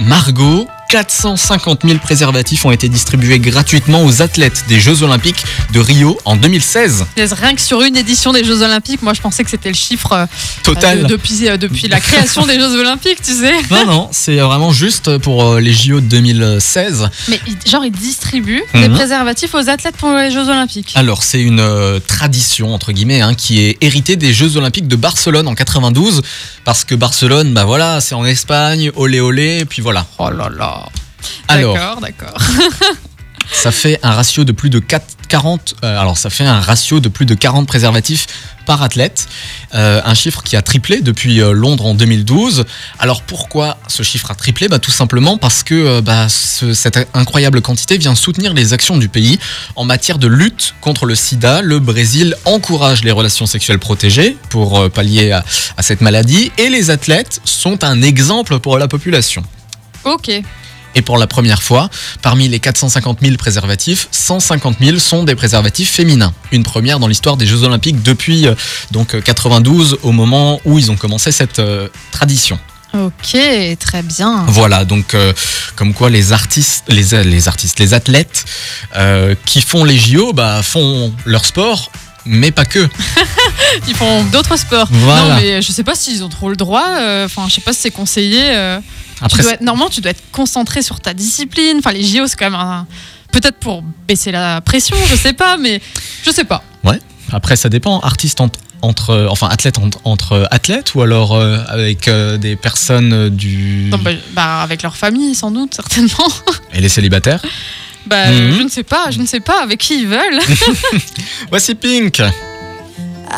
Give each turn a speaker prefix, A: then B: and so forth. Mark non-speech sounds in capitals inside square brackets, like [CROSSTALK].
A: Margot, 450 000 préservatifs ont été distribués gratuitement aux athlètes des Jeux Olympiques de Rio en 2016.
B: Rien que sur une édition des Jeux Olympiques, moi je pensais que c'était le chiffre euh,
A: Total.
B: depuis, euh, depuis la création des Jeux Olympiques, tu sais.
A: Non, non, c'est vraiment juste pour euh, les JO de 2016.
B: Mais genre, ils distribuent des
A: Mhm.
B: préservatifs aux athlètes pour les Jeux Olympiques.
A: Alors, c'est une euh, tradition, entre guillemets, hein, qui est héritée des Jeux Olympiques de Barcelone en 92. Parce que Barcelone, bah voilà, c'est en Espagne, olé olé, et puis voilà.
B: Oh là là. D'accord, d'accord. [LAUGHS]
A: ça fait un ratio de plus de 4 40 euh, alors ça fait un ratio de plus de 40 préservatifs par athlète, Euh, un chiffre qui a triplé depuis euh, Londres en 2012. Alors pourquoi ce chiffre a triplé? Bah, Tout simplement parce que bah, ce- cette incroyable quantité vient soutenir les actions du pays en matière de lutte contre le sida. Le Brésil encourage les relations sexuelles protégées pour pallier à, à cette maladie et les athlètes sont un exemple pour la population.
B: Ok.
A: Et pour la première fois, parmi les 450 000 préservatifs, 150 000 sont des préservatifs féminins. Une première dans l'histoire des Jeux Olympiques depuis euh, donc euh, 92 au moment où ils ont commencé cette euh, tradition.
B: Ok, très bien.
A: Voilà, donc euh, comme quoi les artistes, les, les artistes, les athlètes euh, qui font les JO, bah, font leur sport, mais pas que. [LAUGHS]
B: Ils font d'autres sports.
A: Voilà.
B: Non, mais je sais pas s'ils ont trop le droit. euh, Enfin, je sais pas si c'est conseillé.
A: Après,
B: tu dois être, normalement, tu dois être concentré sur ta discipline. Enfin, les JO, c'est quand même un. Peut-être pour baisser la pression, je sais pas, mais je sais pas.
A: après, ça dépend. Artiste entre, entre- enfin athlète entre, entre athlètes ou alors euh, avec euh, des personnes euh, du
B: Non, bah, bah, avec leur famille, sans doute, certainement. [LAUGHS]
A: et les célibataires.
B: Bah,
A: Mhm.
B: je ne sais pas, je ne sais pas avec qui ils veulent. [LAUGHS]
A: Voici Pink.